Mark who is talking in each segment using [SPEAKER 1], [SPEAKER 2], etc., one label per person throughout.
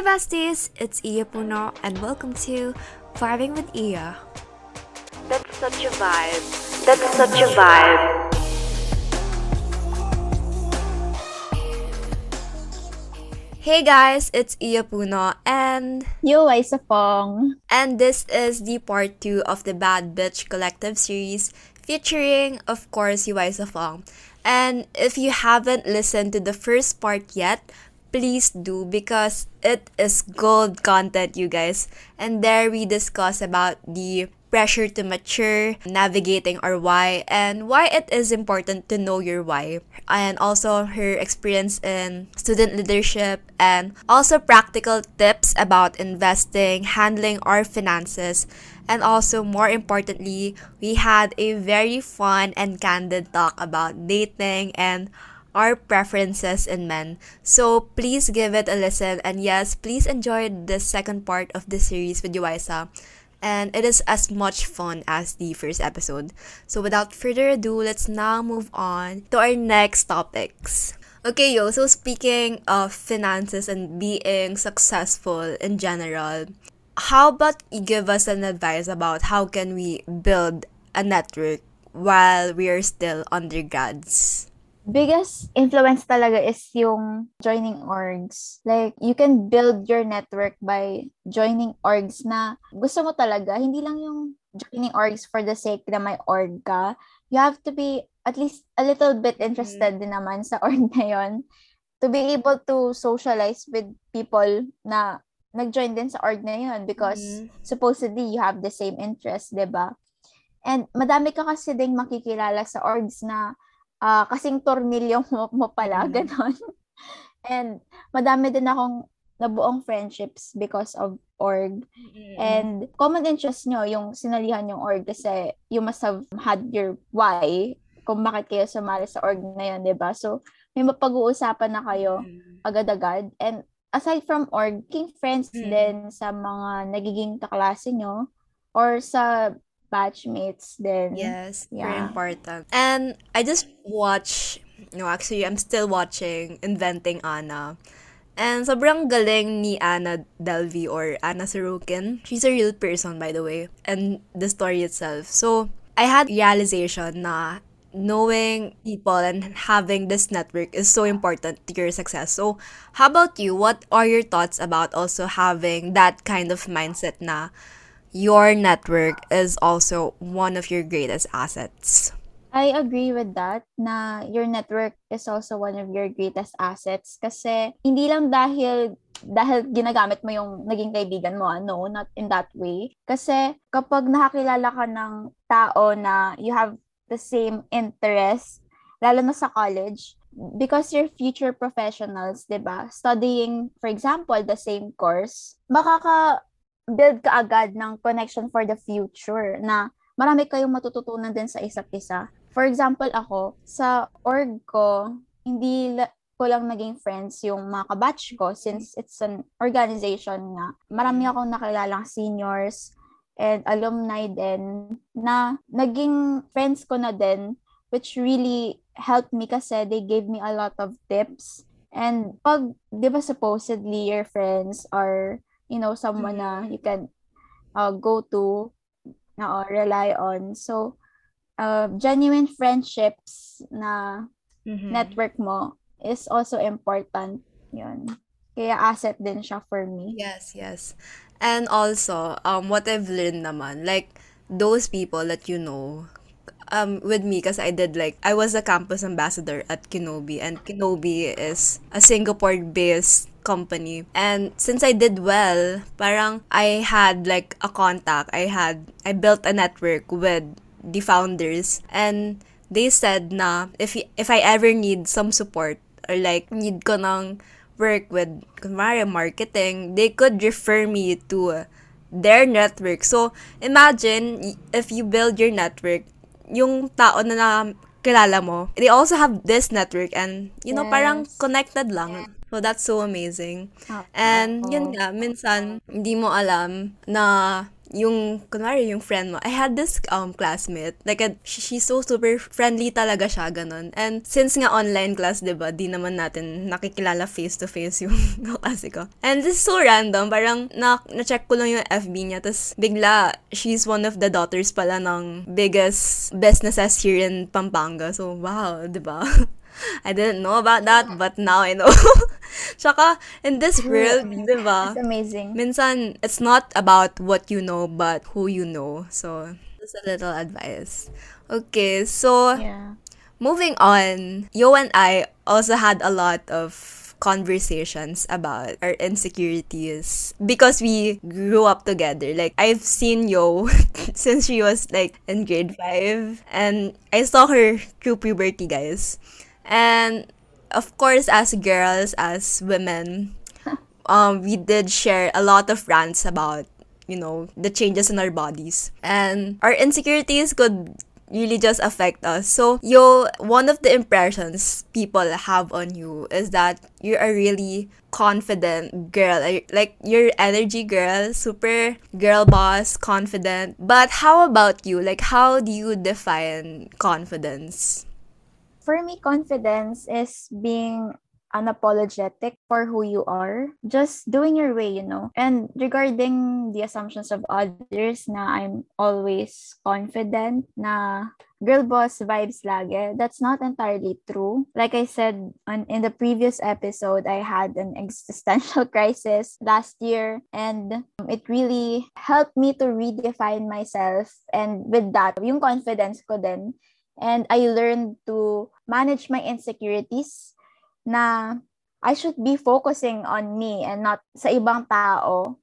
[SPEAKER 1] Hey besties, it's Iya Puno and welcome to Vibing with Iya.
[SPEAKER 2] That's such a vibe. That's such a vibe.
[SPEAKER 1] Hey guys, it's Iya Puno and
[SPEAKER 3] Yo, Isa Fong.
[SPEAKER 1] and this is the part 2 of the Bad Bitch Collective series featuring of course Yuwaisa Fong. And if you haven't listened to the first part yet, please do because it is gold content you guys. And there we discuss about the pressure to mature, navigating our why, and why it is important to know your why. And also her experience in student leadership and also practical tips about investing, handling our finances, and also more importantly, we had a very fun and candid talk about dating and our preferences in men. So please give it a listen and yes, please enjoy the second part of the series with Yuwaisa and it is as much fun as the first episode. So without further ado, let's now move on to our next topics. Okay, yo, so speaking of finances and being successful in general, how about you give us an advice about how can we build a network while we are still undergrads?
[SPEAKER 3] Biggest influence talaga is yung joining orgs. Like, you can build your network by joining orgs na gusto mo talaga. Hindi lang yung joining orgs for the sake na may org ka. You have to be at least a little bit interested din naman sa org na yon to be able to socialize with people na nag-join din sa org na yun because
[SPEAKER 1] Mhm.
[SPEAKER 3] supposedly you have the same interest, ba? And madami ka kasi ding makikilala sa orgs na ah, kasing tornilyo mo, mo pala,
[SPEAKER 1] Mhm.
[SPEAKER 3] ganon. And madami din akong nabuong friendships because of org. And common interest nyo, yung sinalihan yung org kasi you must have had your why kung bakit kayo sumali sa org na yun, 'di ba? So, may mapag-uusapan na kayo agad-agad. And aside from org, making friends
[SPEAKER 1] Mm.
[SPEAKER 3] din sa mga nagiging kaklase nyo or sa batchmates then
[SPEAKER 1] Yes, very important. And I just watch, no, actually, I'm still watching Inventing Anna. And sobrang galing ni Anna Delvey or Anna Sorokin. She's a real person, by the way. And the story itself. So, I had realization na knowing people and having this network is so important to your success. So, how about you? What are your thoughts about also having that kind of mindset na your network is also one of your greatest assets.
[SPEAKER 3] I agree with that na your network is also one of your greatest assets kasi hindi lang dahil dahil ginagamit mo yung naging kaibigan mo, no, not in that way. Kasi kapag nakakilala ka ng tao na you have the same interest, lalo na sa college, because you're future professionals, 'di ba? Studying, for example, the same course, makaka build ka agad ng connection for the future na marami kayong matututunan din sa isa't isa. For example, ako, sa org ko, hindi la- ko lang naging friends yung mga kabatch ko since it's an organization nga. Marami akong nakilalang seniors and alumni din na naging friends ko na din which really helped me kasi they gave me a lot of tips. And pag, di ba supposedly your friends are, you know, someone na you can uh, go to na or rely on. So, uh, genuine friendships na network mo is also important. Yun. Kaya asset din siya for me.
[SPEAKER 1] Yes, yes. And also, um, what I've learned naman, like, those people that you know, um, with me, because I did, like, I was a campus ambassador at Kenobi, and Kenobi is a Singapore-based company. And since I did well, parang I had, like, a contact. I had, I built a network with the founders, and they said na, if, if I ever need some support, or like, need ko ng work with, kunwari, marketing, they could refer me to their network. So, imagine if you build your network, yung tao na, na kilala mo, they also have this network and, you know, parang
[SPEAKER 3] Yes.
[SPEAKER 1] connected lang. So, that's so amazing.
[SPEAKER 3] Ah,
[SPEAKER 1] And, yun nga, minsan, hindi mo alam na yung, kunwari, yung friend mo, I had this um classmate, like, a, she- she's so super friendly talaga siya, ganun. And since nga online class, di ba, di naman natin nakikilala face-to-face yung klase ko. And this is so random, parang na, na-check ko lang yung FB niya, tapos bigla, she's one of the daughters pala ng biggest businesses here in Pampanga. So, wow, di ba? I didn't know about that, but now I know. Tsaka, in this world, di ba?
[SPEAKER 3] It's amazing.
[SPEAKER 1] Minsan, it's not about what you know, but who you know. So, just a little advice. Okay, so
[SPEAKER 3] Yeah.
[SPEAKER 1] moving on, Yo and I also had a lot of conversations about our insecurities because we grew up together. Like I've seen Yo since she was like in grade 5 and I saw her through puberty, guys. And of course as girls, as women, um we did share a lot of rants about you know the changes in our bodies. And our insecurities could really just affect us. So yo one of the impressions people have on you is that you're a really confident girl. Like- like you're energy girl super girl boss confident. But how about you? Like how do you define confidence
[SPEAKER 3] For me, confidence is being unapologetic for who you are. Just doing your way, you know. And regarding the assumptions of others na I'm always confident na girl boss vibes lagi, that's not entirely true. Like I said on, in the previous episode, I had an existential crisis last year and it really helped me to redefine myself. And with that, yung confidence ko din, and I learned to manage my insecurities na I should be focusing on me and not sa ibang tao.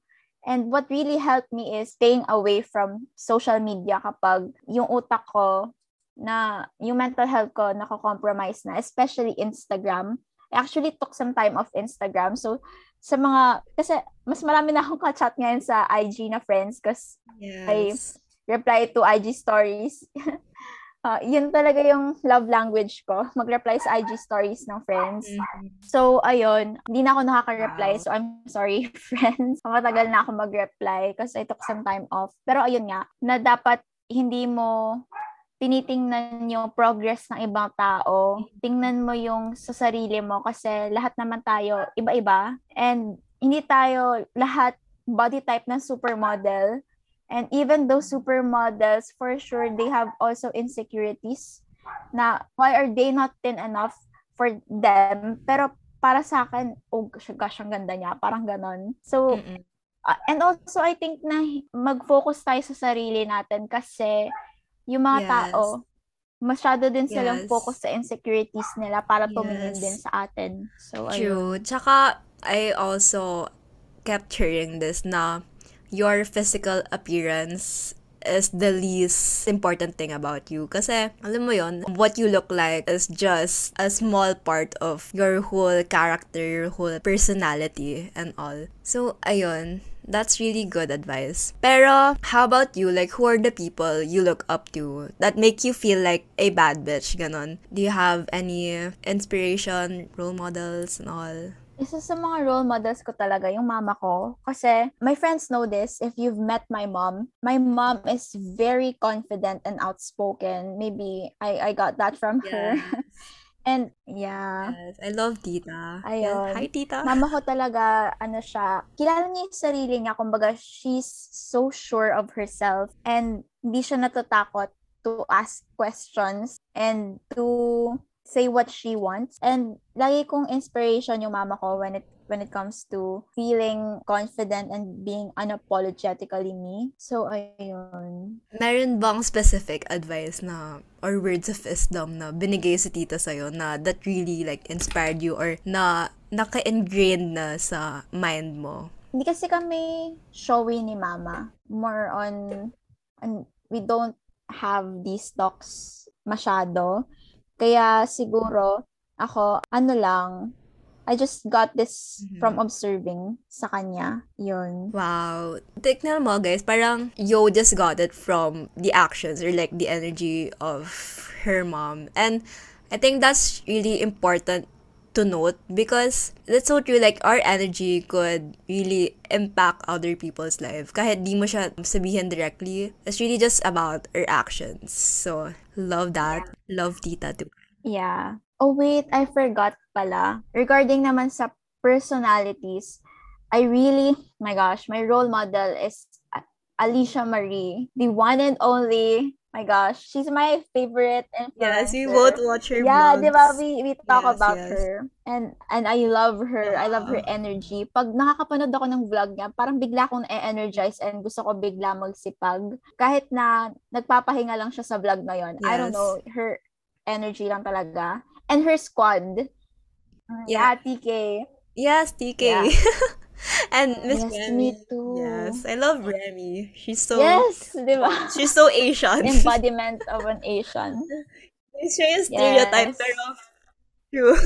[SPEAKER 3] And what really helped me is staying away from social media kapag yung utak ko na yung mental health ko nako-compromise na, especially Instagram. I actually took some time off Instagram. So, sa mga, kasi mas marami na akong ka-chat ngayon sa IG na friends kasi
[SPEAKER 1] yes
[SPEAKER 3] reply to IG stories. Ah, yun talaga yung love language ko, mag-reply sa IG stories ng friends. So, ayun, hindi na ako nakaka-reply.
[SPEAKER 1] Wow.
[SPEAKER 3] So, I'm sorry, friends. Matagal na ako mag-reply kasi I took some time off. Pero ayun nga, na dapat hindi mo tinitingnan yung progress ng ibang tao. Tingnan mo yung sa sarili mo kasi lahat naman tayo iba-iba. And hindi tayo lahat body type ng supermodel. And even those supermodels, for sure, they have also insecurities na why are they not thin enough for them? Pero para sa akin, oh gosh, ang ganda niya. Parang ganon. So,
[SPEAKER 1] Mm-mm.
[SPEAKER 3] uh, and also, I think na mag-focus tayo sa sarili natin kasi yung mga
[SPEAKER 1] Yes.
[SPEAKER 3] tao, masyado din silang
[SPEAKER 1] Yes.
[SPEAKER 3] focus sa insecurities nila para tumingin
[SPEAKER 1] Yes.
[SPEAKER 3] din sa atin. So, ayun.
[SPEAKER 1] True. Tsaka, I also kept hearing this na your physical appearance is the least important thing about you. Kasi, alam mo yon what you look like is just a small part of your whole character, your whole personality, and all. So, ayun. That's really good advice. Pero, how about you? Like, who are the people you look up to that make you feel like a bad bitch? Ganon. Do you have any inspiration, role models, and all?
[SPEAKER 3] Isa sa mga role models ko talaga yung mama ko. Kasi my friends know this. If you've met my mom, my mom is very confident and outspoken. Maybe I, I got that from her. And yeah.
[SPEAKER 1] Yes, I love Tita.
[SPEAKER 3] Ayun.
[SPEAKER 1] Yes. Hi, Tita.
[SPEAKER 3] Mama ko talaga, ano siya, kilala niya yung sarili niya. Kumbaga, she's so sure of herself and hindi siya natatakot to ask questions and to say what she wants. And lagi kong inspiration yung mama ko when it when it comes to feeling confident and being unapologetically me. So, ayun.
[SPEAKER 1] Meron bang specific advice na or words of wisdom na binigay si tita sa'yo na that really like inspired you or na naka-ingrained na sa mind mo?
[SPEAKER 3] Hindi kasi kami showy ni mama. More on, on we don't have these talks masyado. Kaya siguro, ako, ano lang, I just got this from observing sa kanya. Yun.
[SPEAKER 1] Wow. Tignan mo guys, parang Yo just got it from the actions or like the energy of her mom. And I think that's really important to note because that's so true. Like, our energy could really impact other people's life. Kahit di mo siya sabihin directly, it's really just about our actions. So, love that. Love Tita too.
[SPEAKER 3] Yeah. Oh, wait, I forgot pala. Regarding naman sa personalities, I really, my gosh, my role model is Alicia Marie, the one and only. My gosh, she's my favorite influencer.
[SPEAKER 1] Yes, we both watch her
[SPEAKER 3] Yeah, di ba? We, we talk
[SPEAKER 1] Yes,
[SPEAKER 3] about
[SPEAKER 1] yes.
[SPEAKER 3] her. And and I love her. I love her
[SPEAKER 1] Yeah.
[SPEAKER 3] energy. Pag nakakapanood ako ng vlog niya, parang bigla akong na-energize and gusto ko bigla magsipag. Kahit na nagpapahinga lang siya sa vlog na yon. I don't
[SPEAKER 1] Yes.
[SPEAKER 3] know, her energy lang talaga. And her squad. Yeah,
[SPEAKER 1] Yeah.
[SPEAKER 3] TK.
[SPEAKER 1] Yes, TK.
[SPEAKER 3] Yeah.
[SPEAKER 1] and Miss
[SPEAKER 3] Yes,
[SPEAKER 1] Remy.
[SPEAKER 3] me too.
[SPEAKER 1] Yes, I love Remy. She's so
[SPEAKER 3] yes, di ba?
[SPEAKER 1] she's so Asian.
[SPEAKER 3] Embodiment of an Asian.
[SPEAKER 1] It's really a stereotype,
[SPEAKER 3] Yes.
[SPEAKER 1] pero true.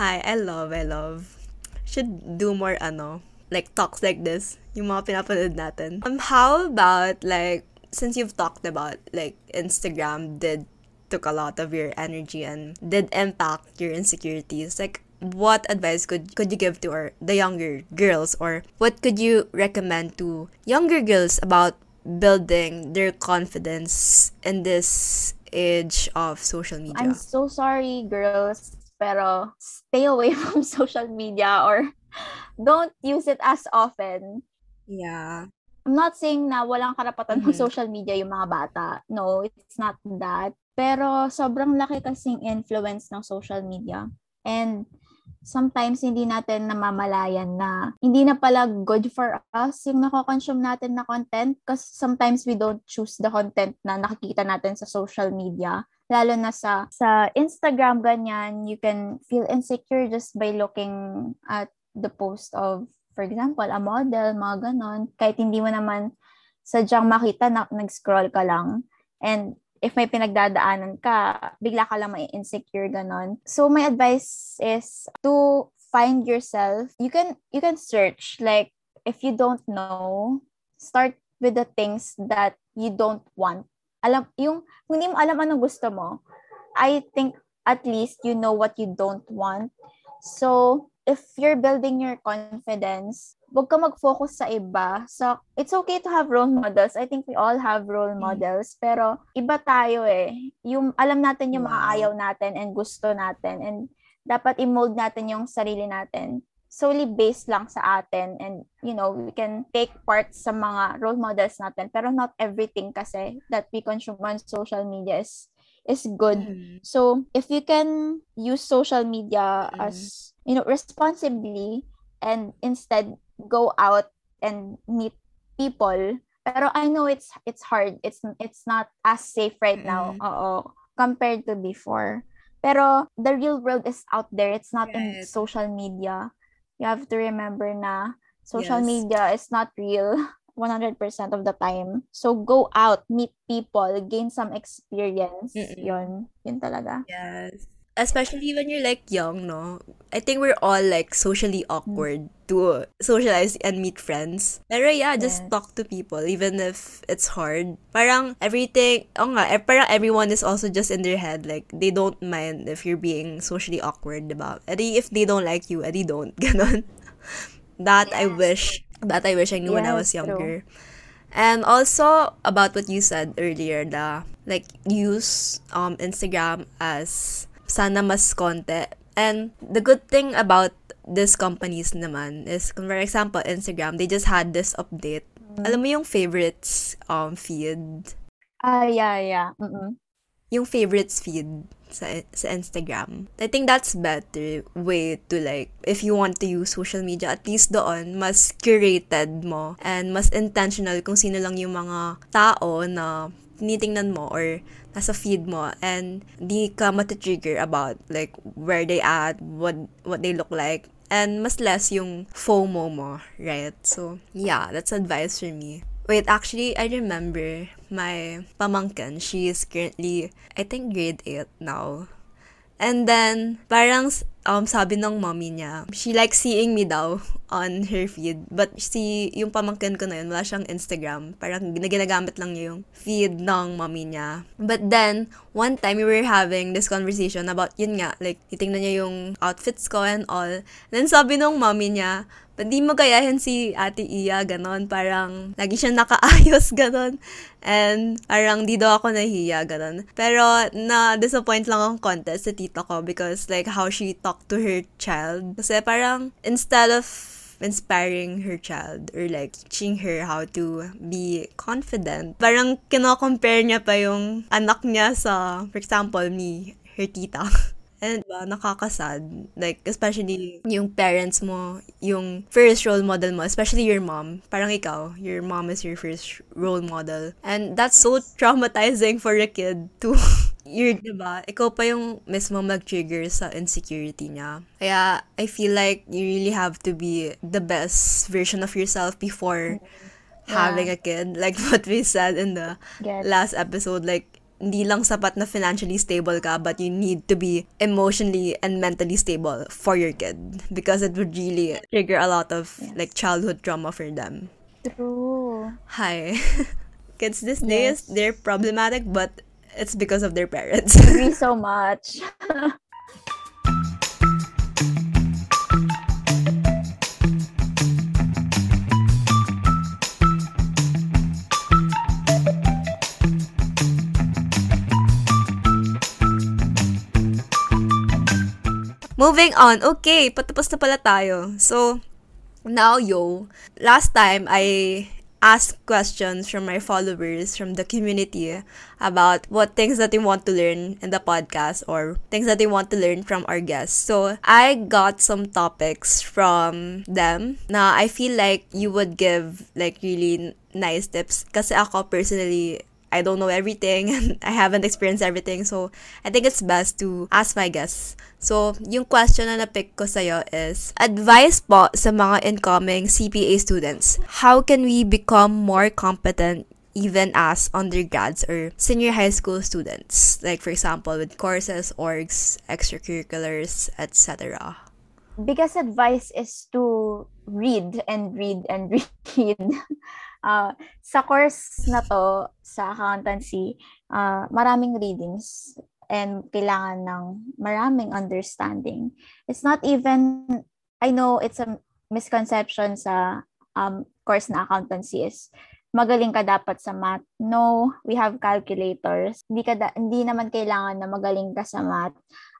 [SPEAKER 1] Hi, I love, I love. Should do more, ano, like talks like this. Yung mga pinapanood natin. Um, how about, like, since you've talked about, like, Instagram did took a lot of your energy and did impact your insecurities, like, what advice could could you give to our the younger girls or what could you recommend to younger girls about building their confidence in this age of social media?
[SPEAKER 3] I'm so sorry, girls, pero stay away from social media or don't use it as often.
[SPEAKER 1] yeah.
[SPEAKER 3] I'm not saying na walang karapatan
[SPEAKER 1] Mhm.
[SPEAKER 3] ng social media yung mga bata. No, it's not that. Pero sobrang laki kasing influence ng social media. And sometimes hindi natin namamalayan na hindi na pala good for us yung nako-consume natin na content kasi sometimes we don't choose the content na nakikita natin sa social media. Lalo na sa sa Instagram ganyan you can feel insecure just by looking at the post of for example a model mga ganon. Kahit hindi mo naman sadyang makita na nag-scroll ka lang. And if may pinagdadaanan ka, bigla ka lang may insecure ganon. So my advice is to find yourself. You can you can search like if you don't know, start with the things that you don't want. Alam yung kung hindi mo alam anong gusto mo, I think at least you know what you don't want. So if you're building your confidence, huwag ka mag-focus sa iba. So, it's okay to have role models. I think we all have role
[SPEAKER 1] Mm.
[SPEAKER 3] models. Pero, iba tayo eh. Yung, alam natin yung mga ayaw natin and gusto natin. And dapat i-mold natin yung sarili natin solely based lang sa atin and you know we can take part sa mga role models natin pero not everything kasi that we consume on social media is is good
[SPEAKER 1] Mhm.
[SPEAKER 3] so if you can use social media
[SPEAKER 1] Mm.
[SPEAKER 3] as you know responsibly and instead go out and meet people pero I know it's it's hard it's it's not as safe right now
[SPEAKER 1] Mm.
[SPEAKER 3] oo compared to before pero the real world is out there it's not in
[SPEAKER 1] Right.
[SPEAKER 3] social media you have to remember na social
[SPEAKER 1] Yes.
[SPEAKER 3] media is not real 100% of the time so go out meet people gain some experience
[SPEAKER 1] Mm-mm.
[SPEAKER 3] yon yun talaga
[SPEAKER 1] Yes. Especially when you're like young, no? I think we're all like socially awkward to socialize and meet friends. Pero yeah, just
[SPEAKER 3] Yes.
[SPEAKER 1] talk to people even if it's hard. Parang everything, oh nga, eh, parang everyone is also just in their head. Like, they don't mind if you're being socially awkward, diba? Edi if they don't like you, edi don't. Ganon. That I wish, that I wish I knew when I was
[SPEAKER 3] Yes, true.
[SPEAKER 1] younger. And also about what you said earlier, the like use um Instagram as sana mas konti. And the good thing about these companies naman is, for example, Instagram, they just had this update. Alam mo yung favorites um feed?
[SPEAKER 3] ah yeah yeah Mm-mm.
[SPEAKER 1] Yung favorites feed sa, sa Instagram. I think that's better way to like, if you want to use social media, at least doon, mas curated mo and mas intentional kung sino lang yung mga tao na tinitingnan mo or nasa feed mo and di ka matitrigger about like where they at, what what they look like and mas less yung FOMO mo, right? So, yeah, that's advice for me. Wait, actually, I remember my pamangkin, she is currently, I think, grade 8 now. And then, parang, um, sabi ng mommy niya, she likes seeing me daw on her feed. But si, yung pamangkin ko na yun, wala siyang Instagram. Parang ginagamit lang niya yung feed ng mommy niya. But then, one time, we were having this conversation about, yun nga, like, titingnan niya yung outfits ko and all. And then sabi ng mommy niya, Ba't di mo gayahin si Ate Iya, ganon. Parang, lagi siya nakaayos, ganon. And, parang di daw ako nahiya, ganon. Pero, na-disappoint lang ang contest sa tita ko because, like, how she talked to her child. Kasi parang, instead of inspiring her child or like teaching her how to be confident. Parang kino-compare niya pa yung anak niya sa, for example, me, her tita. And ba, nakakasad. Like, especially yung parents mo, yung first role model mo, especially your mom. Parang ikaw, your mom is your first role model. And that's so traumatizing for a kid to you're, diba, ikaw pa yung mismo mag-trigger sa insecurity niya. Kaya, I feel like you really have to be the best version of yourself before yeah. having a kid. Like what we said in the yes. last episode, like, hindi lang sapat na financially stable ka, but you need to be emotionally and mentally stable for your kid because it would really trigger a lot of yes. like childhood trauma for them.
[SPEAKER 3] True.
[SPEAKER 1] Hi. Kids these yes. days, they're problematic, but it's because of their parents.
[SPEAKER 3] Agree so much.
[SPEAKER 1] Moving on. Okay, patapos na pala tayo. So, now, yo, last time I asked questions from my followers from the community about what things that they want to learn in the podcast or things that they want to learn from our guests. So, I got some topics from them Now I feel like you would give like really nice tips kasi ako personally I don't know everything and I haven't experienced everything. So, I think it's best to ask my guests. So, yung question na na-pick ko sa'yo is, advice po sa mga incoming CPA students. How can we become more competent even as undergrads or senior high school students? Like, for example, with courses, orgs, extracurriculars, etc.
[SPEAKER 3] Biggest advice is to read and read and read. Uh, sa course na to, sa accountancy, uh, maraming readings and kailangan ng maraming understanding. It's not even, I know it's a misconception sa um, course na accountancy is magaling ka dapat sa math. No, we have calculators. Hindi, ka da- hindi naman kailangan na magaling ka sa math.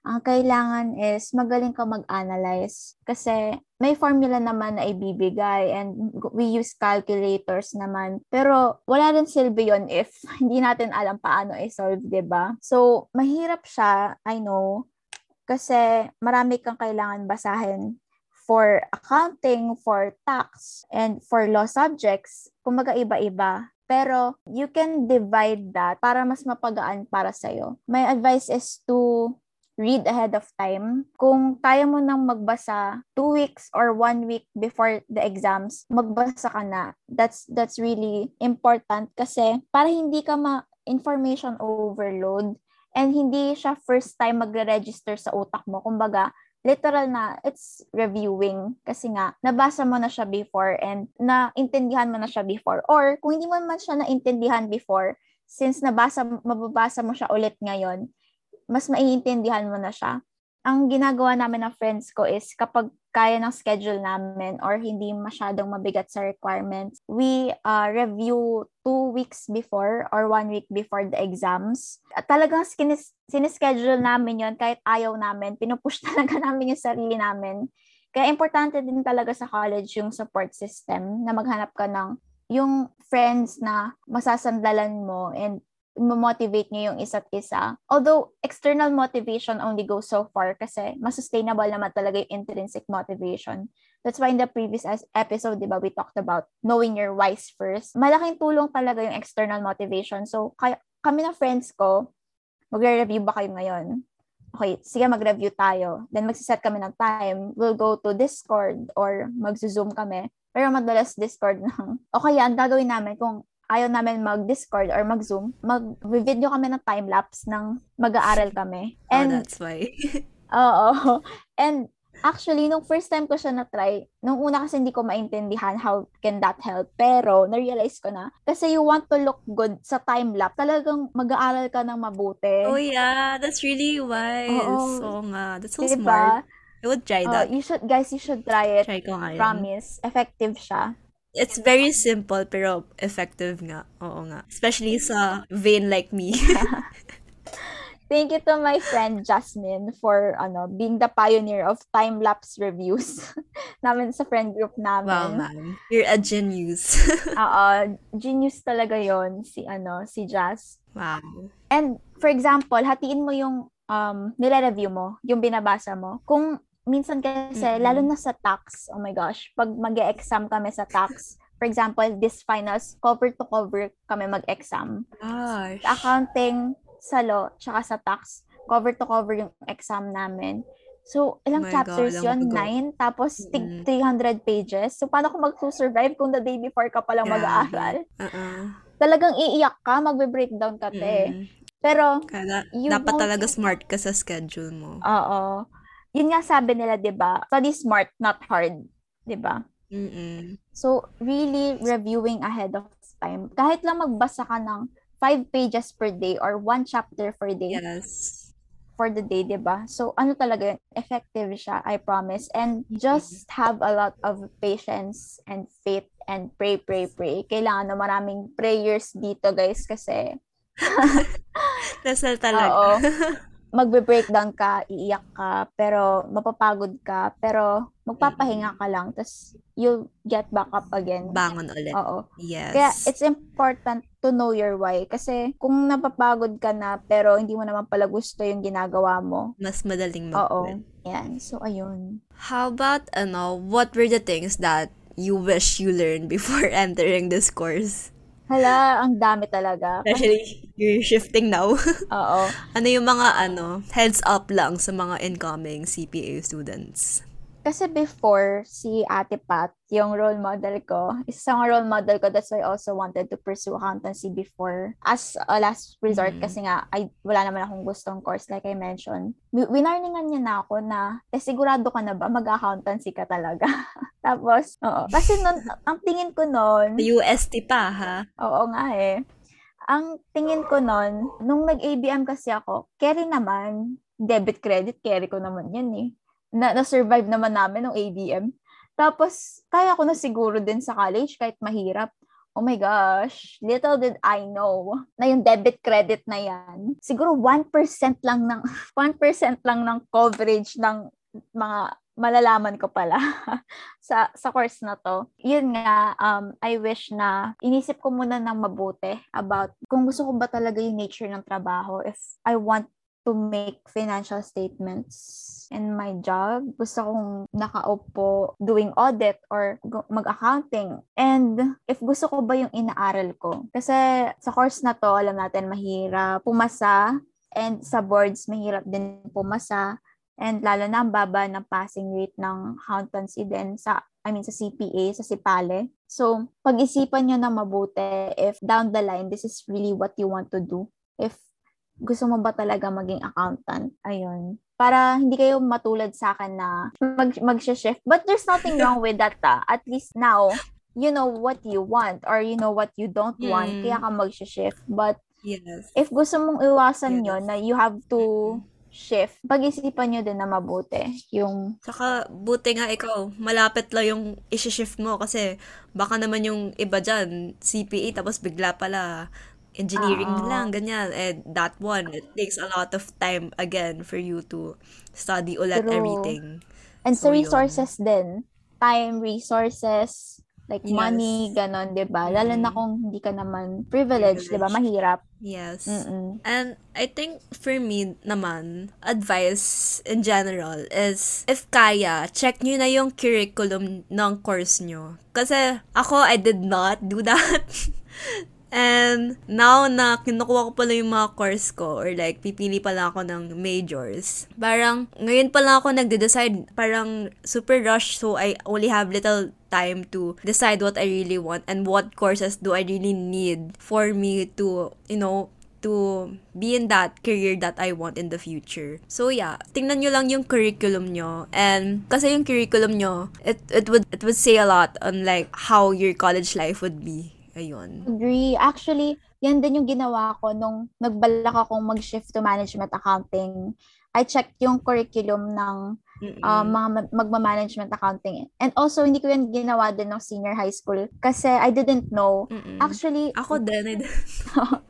[SPEAKER 3] Ang kailangan is magaling ka mag-analyze kasi may formula naman na ibibigay and we use calculators naman. Pero wala rin silbi yon if hindi natin alam paano i-solve, ba? So, mahirap siya, I know, kasi marami kang kailangan basahin for accounting, for tax, and for law subjects. Kumaga iba-iba. Pero you can divide that para mas mapagaan para sa'yo. My advice is to read ahead of time. Kung kaya mo nang magbasa two weeks or one week before the exams, magbasa ka na. That's that's really important kasi para hindi ka ma information overload and hindi siya first time magre-register sa utak mo. Kumbaga, literal na it's reviewing kasi nga nabasa mo na siya before and naintindihan mo na siya before or kung hindi mo man siya naintindihan before since nabasa mababasa mo siya ulit ngayon mas maiintindihan mo na siya. Ang ginagawa namin ng friends ko is kapag kaya ng schedule namin or hindi masyadong mabigat sa requirements, we uh, review two weeks before or one week before the exams. At talagang sinis- sinischedule namin yon kahit ayaw namin. Pinupush talaga namin yung sarili namin. Kaya importante din talaga sa college yung support system na maghanap ka ng yung friends na masasandalan mo and motivate niyo yung isa't isa. Although, external motivation only goes so far kasi mas sustainable naman talaga yung intrinsic motivation. That's why in the previous episode, di ba, we talked about knowing your whys first. Malaking tulong talaga yung external motivation. So, kaya, kami na friends ko, magre-review ba kayo ngayon? Okay, sige, mag-review tayo. Then, magsiset kami ng time. We'll go to Discord or mag-zoom kami. Pero madalas Discord lang. Okay, yan, gagawin namin kung ayaw namin mag-Discord or mag-Zoom, mag-video kami ng time-lapse ng mag-aaral kami.
[SPEAKER 1] Oh, And, oh, that's why.
[SPEAKER 3] Oo. And actually, nung first time ko siya na-try, nung una kasi hindi ko maintindihan how can that help. Pero, na-realize ko na, kasi you want to look good sa time-lapse, talagang mag-aaral ka ng mabuti.
[SPEAKER 1] Oh yeah, that's really wise.
[SPEAKER 3] Oo.
[SPEAKER 1] Oo nga, that's so
[SPEAKER 3] Diba?
[SPEAKER 1] smart. I would try
[SPEAKER 3] Uh,
[SPEAKER 1] that.
[SPEAKER 3] you should, guys, you should try it.
[SPEAKER 1] Try ko nga yun.
[SPEAKER 3] Promise. Effective siya.
[SPEAKER 1] It's very simple pero effective nga. Oo nga. Especially sa vein like me.
[SPEAKER 3] Thank you to my friend Jasmine for ano being the pioneer of time-lapse reviews namin sa friend group namin.
[SPEAKER 1] wow, ma'am. You're a genius.
[SPEAKER 3] Oo, genius talaga yon si ano, si Jazz.
[SPEAKER 1] wow.
[SPEAKER 3] And for example, hatiin mo yung um nire-review mo, yung binabasa mo. Kung minsan kasi
[SPEAKER 1] Mm-mm.
[SPEAKER 3] lalo na sa tax, oh my gosh, pag mag-exam kami sa tax, for example, this finals cover to cover kami mag-exam.
[SPEAKER 1] Gosh.
[SPEAKER 3] Sa accounting, sa law, tsaka sa tax, cover to cover yung exam namin. So, ilang
[SPEAKER 1] My
[SPEAKER 3] chapters
[SPEAKER 1] God,
[SPEAKER 3] yun? Nine? Tapos, tig
[SPEAKER 1] Mm-mm.
[SPEAKER 3] 300 pages. So, paano ko mag-survive kung the day before ka palang
[SPEAKER 1] Grabe.
[SPEAKER 3] mag-aaral?
[SPEAKER 1] Uh-uh.
[SPEAKER 3] Talagang iiyak ka, magbe-breakdown ka, te.
[SPEAKER 1] Mm.
[SPEAKER 3] Pero,
[SPEAKER 1] Kaya
[SPEAKER 3] You
[SPEAKER 1] dapat
[SPEAKER 3] won't-
[SPEAKER 1] talaga smart ka sa schedule mo.
[SPEAKER 3] oo. Yun nga sabi nila, di ba? Study smart, not hard. Di ba?
[SPEAKER 1] Mm-mm.
[SPEAKER 3] So, really reviewing ahead of time. Kahit lang magbasa ka ng five pages per day or one chapter per day
[SPEAKER 1] Yes.
[SPEAKER 3] for the day, di ba? So, ano talaga yun? Effective siya, I promise. And just have a lot of patience and faith and pray, pray, pray. Kailangan na maraming prayers dito, guys, kasi
[SPEAKER 1] Dasal talaga.
[SPEAKER 3] Oo. Magbe-breakdown ka, iiyak ka, pero mapapagod ka, pero magpapahinga ka lang, tapos you'll get back up again.
[SPEAKER 1] Bangon ulit.
[SPEAKER 3] Oo.
[SPEAKER 1] Yes.
[SPEAKER 3] Kaya it's important to know your why. Kasi kung napapagod ka na, pero hindi mo naman pala gusto yung ginagawa mo,
[SPEAKER 1] Mas madaling
[SPEAKER 3] oo.
[SPEAKER 1] mag-quit.
[SPEAKER 3] Yan. So, ayun.
[SPEAKER 1] How about, ano, what were the things that you wish you learned before entering this course?
[SPEAKER 3] Hala, ang dami talaga.
[SPEAKER 1] Especially, you're shifting now.
[SPEAKER 3] Oo.
[SPEAKER 1] ano yung mga, ano, heads up lang sa mga incoming CPA students?
[SPEAKER 3] Kasi before, si Ate Pat, yung role model ko, isa sa role model ko, that's why I also wanted to pursue accountancy before. As a last resort,
[SPEAKER 1] Mhm.
[SPEAKER 3] kasi nga, ay, wala naman akong gustong course, like I mentioned. Wi- Winarningan niya na ako na, eh, sigurado ka na ba, mag-accountancy ka talaga? Tapos, oo. Kasi nun, ang tingin ko
[SPEAKER 1] Sa UST pa, ha?
[SPEAKER 3] Oo nga eh. Ang tingin ko nun, nung nag-ABM kasi ako, carry naman, debit credit, carry ko naman yan eh. Na, na-survive naman namin nung ABM. Tapos, kaya ko na siguro din sa college kahit mahirap. Oh my gosh, little did I know na yung debit credit na yan, siguro 1% lang ng 1% lang ng coverage ng mga malalaman ko pala sa sa course na to. Yun nga, um, I wish na inisip ko muna ng mabuti about kung gusto ko ba talaga yung nature ng trabaho. If I want to make financial statements in my job. Gusto kong nakaupo doing audit or mag-accounting. And if gusto ko ba yung inaaral ko. Kasi sa course na to, alam natin, mahirap pumasa. And sa boards, mahirap din pumasa. And lalo na ang baba ng passing rate ng accountancy din sa I mean sa CPA, sa Sipale. So, pag-isipan nyo na mabuti if down the line, this is really what you want to do. If gusto mo ba talaga maging accountant? Ayun. Para hindi kayo matulad sa akin na mag, mag-shift. But there's nothing wrong with that. Ah. At least now, you know what you want or you know what you don't want.
[SPEAKER 1] Mm.
[SPEAKER 3] Kaya ka mag-shift. But
[SPEAKER 1] Yes.
[SPEAKER 3] if gusto mong iwasan
[SPEAKER 1] Yes.
[SPEAKER 3] yun na you have to shift, pag-isipan nyo din na mabuti yung
[SPEAKER 1] Saka, buti nga ikaw, malapit lang yung isi-shift mo kasi baka naman yung iba dyan, CPA, tapos bigla pala engineering
[SPEAKER 3] Oo.
[SPEAKER 1] lang, ganyan. And that one, it takes a lot of time again for you to study ulit
[SPEAKER 3] True.
[SPEAKER 1] everything.
[SPEAKER 3] And sa
[SPEAKER 1] So, yun.
[SPEAKER 3] resources din. Time, resources, like
[SPEAKER 1] Yes.
[SPEAKER 3] money, ganon, 'di ba? Lalo na
[SPEAKER 1] Mm.
[SPEAKER 3] kung hindi ka naman privileged, 'di ba?
[SPEAKER 1] Privileged.
[SPEAKER 3] Mahirap.
[SPEAKER 1] Yes.
[SPEAKER 3] Mm-mm.
[SPEAKER 1] And I think for me naman, advice in general is if kaya, check nyo na yung curriculum ng course nyo. Kasi ako, I did not do that. And now na kinukuha ko pala yung mga course ko or like pipili pala ako ng majors. Parang ngayon pa lang ako nagde-decide. Parang super rush so I only have little time to decide what I really want and what courses do I really need for me to, you know, to be in that career that I want in the future. So yeah, tingnan nyo lang yung curriculum nyo and kasi yung curriculum nyo, it it would it would say a lot on like how your college life would be. Ayun.
[SPEAKER 3] Agree. Actually, yan din yung ginawa ko nung nagbalak akong mag-shift to management accounting. I checked yung curriculum ng
[SPEAKER 1] Mm-mm.
[SPEAKER 3] uh, mga ma- magma-management accounting. And also, hindi ko yan ginawa din ng senior high school kasi I didn't know.
[SPEAKER 1] Mm-mm.
[SPEAKER 3] Actually,
[SPEAKER 1] Ako din. I didn't-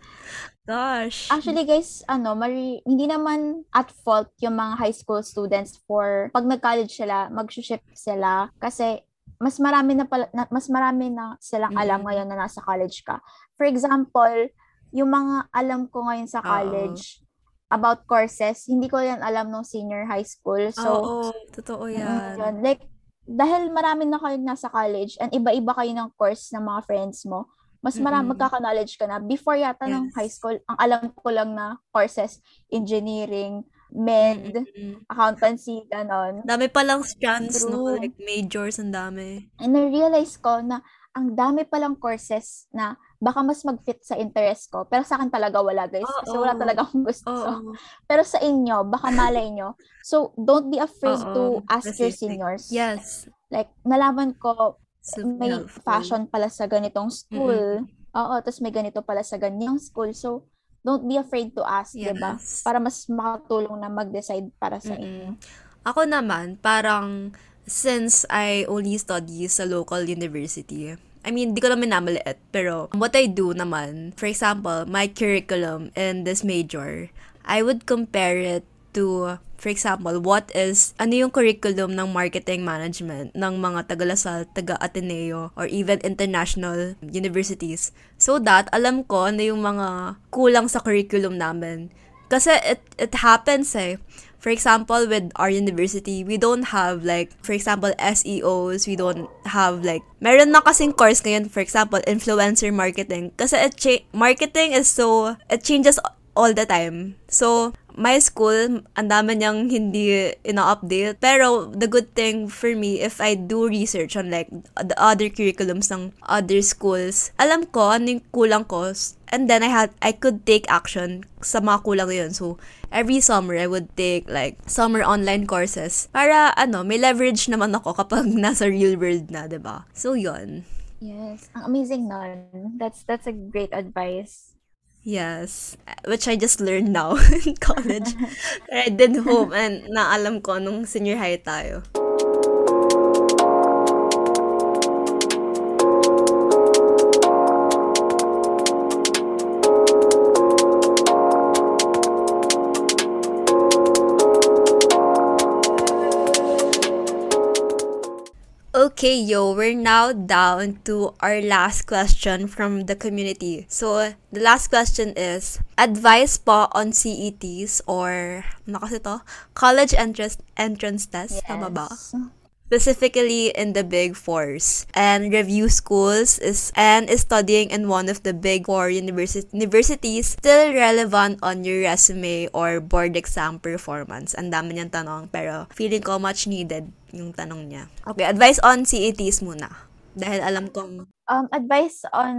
[SPEAKER 1] Gosh.
[SPEAKER 3] Actually guys, ano, mari, hindi naman at fault yung mga high school students for pag nag-college sila, mag-shift sila kasi mas marami na pala, na, mas marami na silang alam
[SPEAKER 1] Mm.
[SPEAKER 3] ngayon na nasa college ka. For example, yung mga alam ko ngayon sa college about courses, hindi ko yan alam nung senior high school. So,
[SPEAKER 1] Oo, totoo
[SPEAKER 3] mm,
[SPEAKER 1] yan.
[SPEAKER 3] yun. Like, dahil marami na kayo nasa college and iba-iba kayo ng course ng mga friends mo, mas marami
[SPEAKER 1] Mm-mm.
[SPEAKER 3] magkaka-knowledge ka na. Before yata ng
[SPEAKER 1] Yes.
[SPEAKER 3] high school, ang alam ko lang na courses, engineering, med,
[SPEAKER 1] Mm-mm.
[SPEAKER 3] accountancy, ganon.
[SPEAKER 1] Dami palang strands, no?
[SPEAKER 3] True.
[SPEAKER 1] Like, majors, ang dami.
[SPEAKER 3] And na-realize ko na ang dami palang courses na baka mas mag-fit sa interest ko. Pero sa akin talaga wala, guys. Kasi
[SPEAKER 1] Oo.
[SPEAKER 3] wala talaga akong gusto.
[SPEAKER 1] Oo.
[SPEAKER 3] Pero sa inyo, baka malay nyo. So, don't be afraid to
[SPEAKER 1] Oo.
[SPEAKER 3] ask your
[SPEAKER 1] Specific.
[SPEAKER 3] seniors.
[SPEAKER 1] Yes.
[SPEAKER 3] Like, nalaman ko,
[SPEAKER 1] So
[SPEAKER 3] may
[SPEAKER 1] helpful.
[SPEAKER 3] fashion pala sa ganitong school. Oo, tapos may ganito pala sa ganyang school. So, don't be afraid to ask, di ba?
[SPEAKER 1] Yes.
[SPEAKER 3] Para mas makatulong na mag-decide para sa inyo.
[SPEAKER 1] Mm-mm. Ako naman, parang since I only study sa local university, I mean, di ko naman namaliit, pero what I do naman, for example, my curriculum in this major, I would compare it to, for example, what is, ano yung curriculum ng marketing management ng mga taga-Lasal, taga-Ateneo, or even international universities. So that, alam ko ano yung mga kulang sa curriculum namin. Kasi it, it happens eh. For example, with our university, we don't have like, for example, SEOs, we don't have like, meron na kasing course ngayon, for example, influencer marketing. Kasi it cha- marketing is so, it changes all the time. So, my school, ang dami niyang hindi ina-update. Pero, the good thing for me, if I do research on like, the other curriculums ng other schools, alam ko ano yung kulang ko. And then, I had, I could take action sa mga kulang yun. So, every summer, I would take like, summer online courses. Para, ano, may leverage naman ako kapag nasa real world na, 'di ba So, yun.
[SPEAKER 3] Yes. Ang amazing nun. That's, that's a great advice.
[SPEAKER 1] Yes. Which I just learned now in college. I did home and naalam ko nung senior high tayo. Okay, yo, we're now down to our last question from the community. So, the last question is, advice po on CETs or, ano kasi to? College entrance, entrance test, tama ba? Specifically in the big fours and review schools is and is studying in one of the big four universi- universities still relevant on your resume or board exam performance. Ang dami niyang tanong pero feeling ko much needed yung tanong niya. Okay, advice on CETs muna. Dahil alam kong
[SPEAKER 3] Um, advice on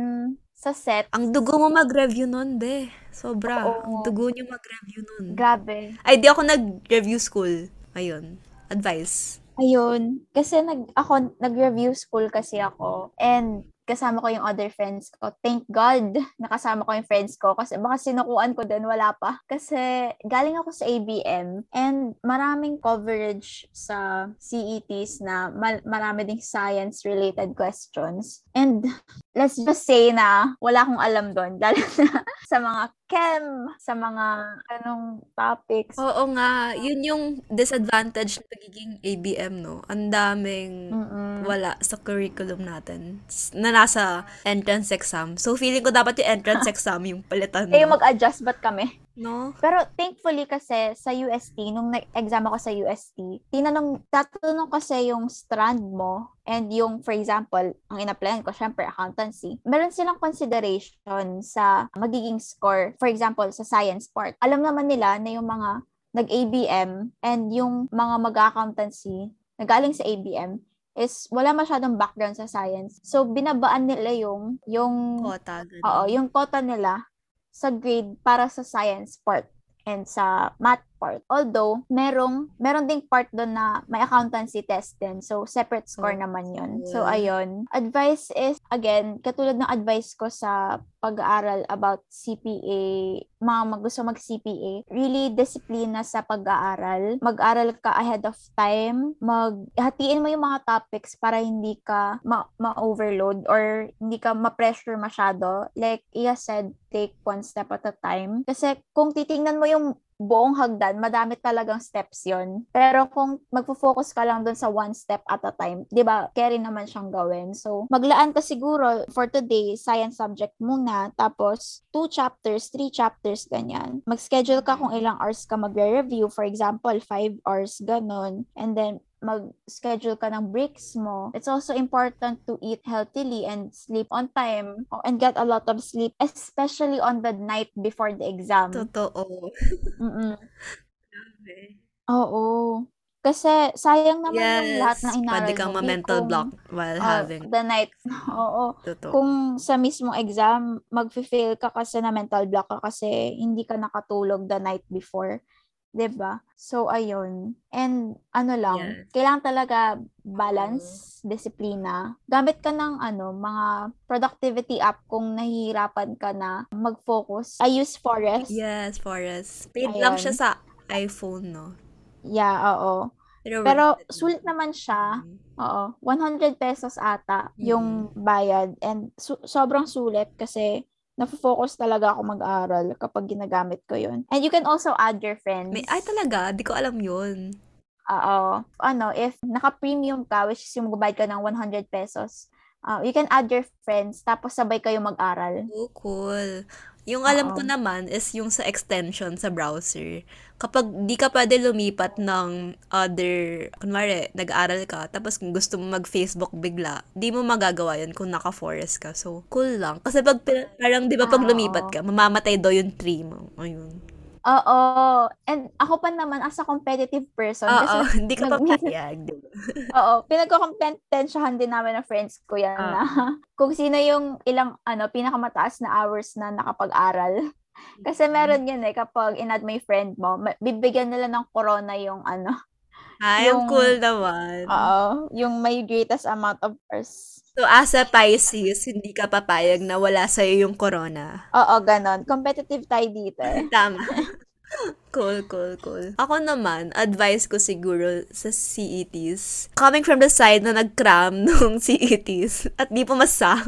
[SPEAKER 3] sa set.
[SPEAKER 1] ang dugo mo mag-review nun, be. Sobra.
[SPEAKER 3] Oo.
[SPEAKER 1] Ang dugo niyo mag-review nun.
[SPEAKER 3] Grabe.
[SPEAKER 1] Ay, di ako nag-review school. Ayun. Advice.
[SPEAKER 3] Ayun. Kasi nag, ako, nag-review school kasi ako. And kasama ko yung other friends ko. Thank God, nakasama ko yung friends ko. Kasi baka sinukuan ko din, wala pa. Kasi galing ako sa ABM and maraming coverage sa CETs na mal- marami ding science-related questions. And let's just say na wala akong alam doon. Lalo na sa mga chem, sa mga anong topics.
[SPEAKER 1] Oo nga, yun yung disadvantage ng pagiging ABM, no? Ang daming
[SPEAKER 3] Mm-mm.
[SPEAKER 1] wala sa curriculum natin na nasa entrance exam. So, feeling ko dapat yung entrance exam yung palitan,
[SPEAKER 3] Eh,
[SPEAKER 1] no?
[SPEAKER 3] mag-adjust ba't kami?
[SPEAKER 1] No?
[SPEAKER 3] Pero thankfully kasi sa UST, nung nag-exam ako sa UST, tinanong, tatanong kasi yung strand mo and yung, for example, ang in-applyan ko, syempre, accountancy. Meron silang consideration sa magiging score, for example, sa science part. Alam naman nila na yung mga nag-ABM and yung mga mag-accountancy na galing sa ABM is wala masyadong background sa science. So, binabaan nila yung, yung
[SPEAKER 1] Kota, ganun.
[SPEAKER 3] Oo, yung quota nila sa grade para sa science part and sa math part. Although, merong, meron ding part doon na may accountancy test din. So, separate score
[SPEAKER 1] Oh,
[SPEAKER 3] naman yun. So, ayun. Advice is, again, katulad ng advice ko sa pag-aaral about CPA, mga mag gusto mag-CPA, really disiplina sa pag-aaral. Mag-aral ka ahead of time. Maghatiin mo yung mga topics para hindi ka ma- ma-overload or hindi ka ma-pressure masyado. Like Iya said, take one step at a time. Kasi kung titingnan mo yung buong hagdan, madami talagang steps yon. Pero kung magfo-focus ka lang dun sa one step at a time, di ba, carry naman siyang gawin. So, maglaan ka siguro for today, science subject muna, tapos two chapters, three chapters, ganyan. Mag-schedule ka kung ilang hours ka magre-review. For example, five hours, ganun. And then, mag-schedule ka ng breaks mo. It's also important to eat healthily and sleep on time and get a lot of sleep, especially on the night before the exam.
[SPEAKER 1] Totoo.
[SPEAKER 3] Mm-mm. Oo. Kasi sayang naman yung lahat
[SPEAKER 1] Yes.
[SPEAKER 3] ng inaral
[SPEAKER 1] Pwede kang.
[SPEAKER 3] Di
[SPEAKER 1] ma-mental
[SPEAKER 3] kung,
[SPEAKER 1] block while
[SPEAKER 3] ah,
[SPEAKER 1] having.
[SPEAKER 3] the night. Oo.
[SPEAKER 1] Totoo.
[SPEAKER 3] Kung sa mismong exam, mag-fail ka kasi na mental block ka kasi hindi ka nakatulog the night before. 'Di ba? So, ayun. And ano lang,
[SPEAKER 1] Yes.
[SPEAKER 3] kailangan talaga balance, disiplina. Gamit ka ng ano, mga productivity app kung nahihirapan ka na mag-focus. I use Forest.
[SPEAKER 1] Yes, Forest. Paid lang siya sa iPhone, no?
[SPEAKER 3] Yeah, oo.
[SPEAKER 1] Pero,
[SPEAKER 3] Pero sulit naman siya. Oo. 100 pesos ata yung bayad. And su- sobrang sulit kasi nafo-focus talaga ako mag-aral kapag ginagamit ko yun. And you can also add your friends.
[SPEAKER 1] May, ay talaga, di ko alam yun.
[SPEAKER 3] Oo. Ano, if naka-premium ka, which is yung magbayad ka ng 100 pesos, uh, you can add your friends, tapos sabay kayo mag-aral.
[SPEAKER 1] Oh, cool. Yung alam ko naman is yung sa extension sa browser. Kapag di ka pwede lumipat ng other, kunwari, nag-aral ka, tapos kung gusto mo mag-Facebook bigla, di mo magagawa yun kung naka-forest ka. So, cool lang. Kasi pag, parang di ba pag
[SPEAKER 3] Ah,
[SPEAKER 1] lumipat ka, mamamatay daw yung tree mo. Ayun.
[SPEAKER 3] Oo. And ako pa naman, as a competitive person,
[SPEAKER 1] Oo, hindi ka di ba?
[SPEAKER 3] Oo, pinagkokompetensyahan din namin ng friends ko yan
[SPEAKER 1] Ah.
[SPEAKER 3] na kung sino yung ilang ano pinakamataas na hours na nakapag-aral. Kasi meron yan eh, kapag inad mo yung friend mo, bibigyan nila ng corona yung ano,
[SPEAKER 1] Ay,
[SPEAKER 3] Yung-
[SPEAKER 1] cool naman.
[SPEAKER 3] oo, yung may greatest amount of hours.
[SPEAKER 1] So, as a Pisces, hindi ka papayag na wala sa'yo yung corona.
[SPEAKER 3] Oo, ganon. Competitive tayo dito eh.
[SPEAKER 1] Tama. Cool, cool, cool. Ako naman, advice ko siguro sa CETs. Coming from the side na nag-cram nung CETs at di pumasa.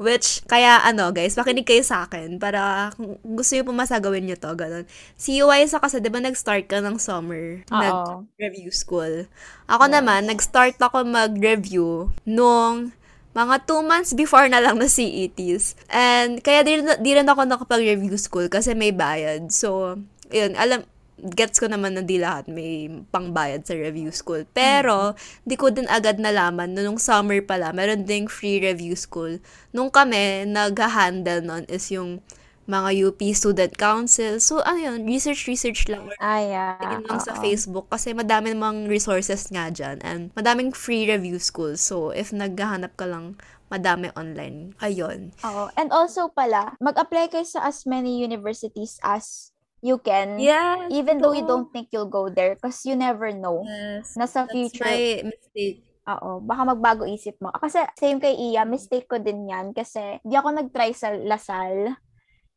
[SPEAKER 1] Which, kaya ano guys, makinig kayo sa akin para kung gusto nyo pumasa, gawin nyo to, ganun. CUI sa kasi, di ba nag-start ka ng summer?
[SPEAKER 3] Oo.
[SPEAKER 1] Nag-review school. Ako naman, nag-start ako mag-review nung mga two months before na lang na CETs. And kaya di, di rin ako nakapag-review school kasi may bayad. So, yun, alam, gets ko naman na di lahat may pangbayad sa review school. Pero, di ko din agad nalaman na nung summer pala, meron ding free review school. Nung kami, nag-handle nun is yung mga UP Student Council. So, ano yun, research-research lang.
[SPEAKER 3] Ay, ah,
[SPEAKER 1] Tingin lang sa
[SPEAKER 3] oo.
[SPEAKER 1] Facebook kasi madami namang resources nga dyan and madaming free review schools. So, if naghahanap ka lang, madami online. Ayun.
[SPEAKER 3] Oo. And also pala, mag-apply kayo sa as many universities as you can.
[SPEAKER 1] Yeah.
[SPEAKER 3] Even though you don't think you'll go there because you never know.
[SPEAKER 1] Yes.
[SPEAKER 3] Na sa
[SPEAKER 1] That's
[SPEAKER 3] future,
[SPEAKER 1] my mistake.
[SPEAKER 3] Oo, baka magbago isip mo. Kasi same kay Iya, mistake ko din yan kasi di ako nag-try sa Lasal.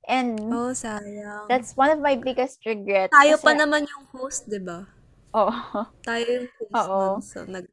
[SPEAKER 3] And
[SPEAKER 1] Oh, sayang.
[SPEAKER 3] that's one of my biggest regrets.
[SPEAKER 1] Tayo pa
[SPEAKER 3] kasi-
[SPEAKER 1] naman yung host, di ba?
[SPEAKER 3] Oo,
[SPEAKER 1] Tayo yung host
[SPEAKER 3] Oo.
[SPEAKER 1] nun. So, nag...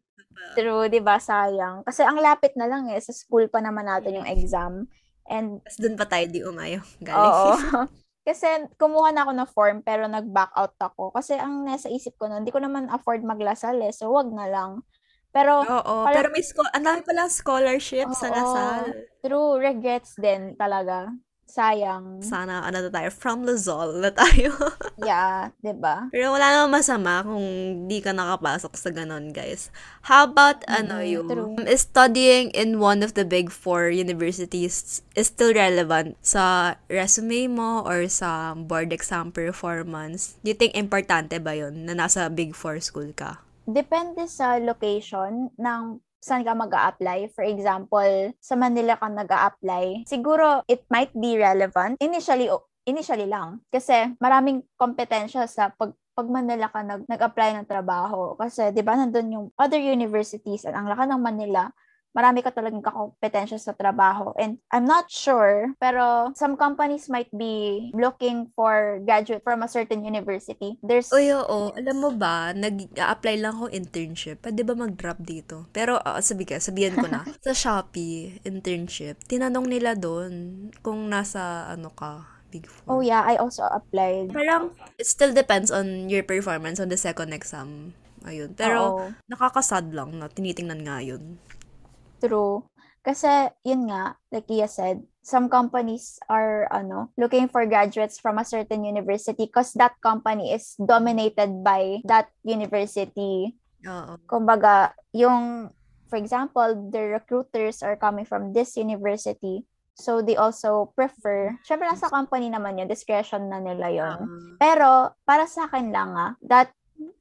[SPEAKER 3] true, di ba? Sayang. Kasi ang lapit na lang eh. Sa school pa naman natin yung exam. And
[SPEAKER 1] Tapos dun pa tayo di umayo.
[SPEAKER 3] oo.
[SPEAKER 1] Galing.
[SPEAKER 3] kasi kumuha na ako ng form pero nag-back out ako. Kasi ang nasa isip ko nun, hindi ko naman afford maglasal eh. So, wag na lang. Pero
[SPEAKER 1] Oo.
[SPEAKER 3] Parang-
[SPEAKER 1] Pero may scho- ang dami palang scholarship sa
[SPEAKER 3] Oo.
[SPEAKER 1] Lasal.
[SPEAKER 3] true, regrets din talaga. Sayang.
[SPEAKER 1] Sana, ano na tayo, from Luzol na tayo.
[SPEAKER 3] Yeah, ba?
[SPEAKER 1] Pero wala namang masama kung di ka nakapasok sa ganon, guys. How about, ano,
[SPEAKER 3] Mm,
[SPEAKER 1] yung
[SPEAKER 3] true.
[SPEAKER 1] studying in one of the big four universities is still relevant sa resume mo or sa board exam performance? Do you think importante ba yun na nasa big four school ka?
[SPEAKER 3] Depende sa location ng saan ka mag apply For example, sa Manila ka nag apply siguro it might be relevant. Initially, initially lang. Kasi maraming kompetensya sa pag pag Manila ka nag, nag-apply ng trabaho. Kasi, di ba, nandun yung other universities at ang laki ng Manila, marami ka talagang kakompetensya sa trabaho. And I'm not sure, pero some companies might be looking for graduate from a certain university. There's...
[SPEAKER 1] Uy, oo. Alam mo ba, nag-apply lang ako internship. Pwede ba mag-drop dito? Pero, uh, sabi ka, sabihan ko na. sa Shopee, internship, tinanong nila doon kung nasa, ano ka, Big
[SPEAKER 3] Four. Oh yeah, I also applied.
[SPEAKER 1] Parang, it still depends on your performance on the second exam. Ayun. Pero, Oo. nakakasad lang na tinitingnan nga yun.
[SPEAKER 3] True. Kasi, yun nga, like Kia said, some companies are ano looking for graduates from a certain university because that company is dominated by that university.
[SPEAKER 1] Oo.
[SPEAKER 3] Kumbaga, yung, for example, the recruiters are coming from this university. So, they also prefer, syempre nasa company naman yun, discretion na nila yon uh, Pero, para sa akin lang ah, that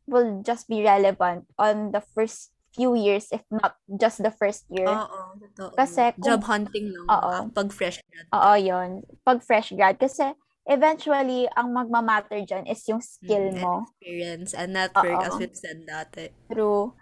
[SPEAKER 3] will just be relevant on the first few years, if not just the first year.
[SPEAKER 1] Oo, totoo.
[SPEAKER 3] Kasi
[SPEAKER 1] kung, Job hunting lang. Oo. Pag fresh grad.
[SPEAKER 3] Oo, yun. Pag fresh grad. Kasi eventually, ang magmamatter dyan is yung skill mm, mo.
[SPEAKER 1] Experience and network, Oo. as we've said dati.
[SPEAKER 3] True.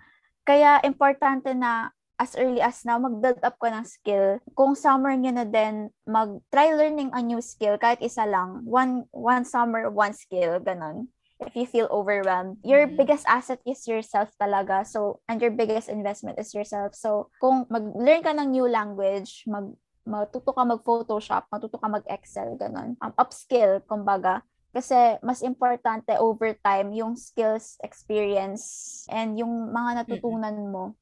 [SPEAKER 3] Kaya, importante na as early as now, mag-build up ka ng skill. Kung summer nyo na din, mag-try learning a new skill, kahit isa lang. One, one summer, one skill, ganun if you feel overwhelmed, your mm-hmm. biggest asset is yourself talaga. So, and your biggest investment is yourself. So, kung mag-learn ka ng new language, mag matuto ka mag-Photoshop, matuto ka mag-Excel, ganun. Um, upskill, kumbaga. Kasi mas importante over time yung skills, experience, and yung mga natutunan mo.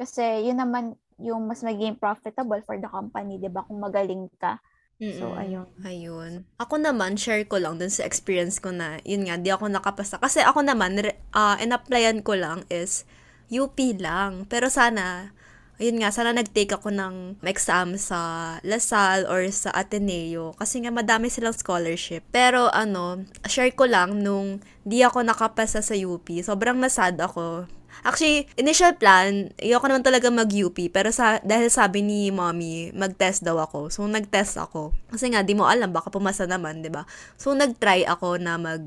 [SPEAKER 3] Kasi yun naman yung mas magiging profitable for the company, 'di ba? Kung magaling ka. So, ayun.
[SPEAKER 1] Ayun. Ako naman, share ko lang dun sa experience ko na, yun nga, di ako nakapasa. Kasi ako naman, uh, in-applyan ko lang is UP lang. Pero sana, ayun nga, sana nag-take ako ng exam sa LaSalle or sa Ateneo kasi nga madami silang scholarship. Pero ano, share ko lang nung di ako nakapasa sa UP, sobrang nasad ako Actually, initial plan, ayoko naman talaga mag-UP, pero sa, dahil sabi ni mommy, mag-test daw ako. So, nag-test ako. Kasi nga, di mo alam, baka pumasa naman, di ba? So, nag-try ako na mag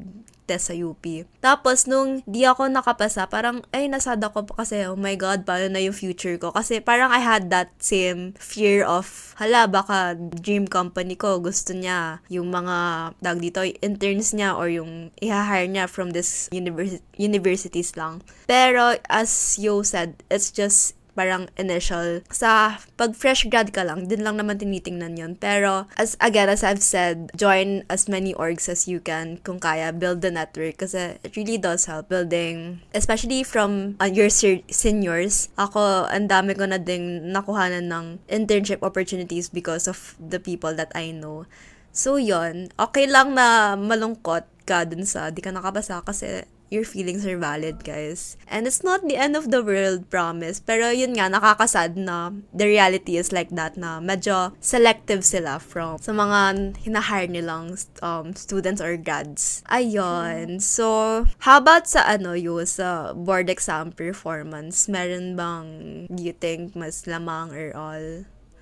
[SPEAKER 1] test sa UP. Tapos, nung di ako nakapasa, parang, ay, nasad ako kasi, oh my God, paano na yung future ko? Kasi parang I had that same fear of, hala, baka dream company ko, gusto niya yung mga, tag dito, interns niya or yung i-hire niya from this univers- universities lang. Pero, as you said, it's just parang initial. Sa pag fresh grad ka lang, din lang naman tinitingnan yon Pero, as again, as I've said, join as many orgs as you can kung kaya, build the network kasi it really does help building, especially from uh, your seniors. Ako, ang dami ko na ding nakuhanan ng internship opportunities because of the people that I know. So, yon Okay lang na malungkot ka dun sa di ka nakabasa kasi your feelings are valid, guys. And it's not the end of the world, promise. Pero yun nga, nakakasad na the reality is like that na medyo selective sila from sa mga hinahire nilang um, students or grads. Ayun. So, how about sa ano yung sa board exam performance? Meron bang you think mas lamang or all?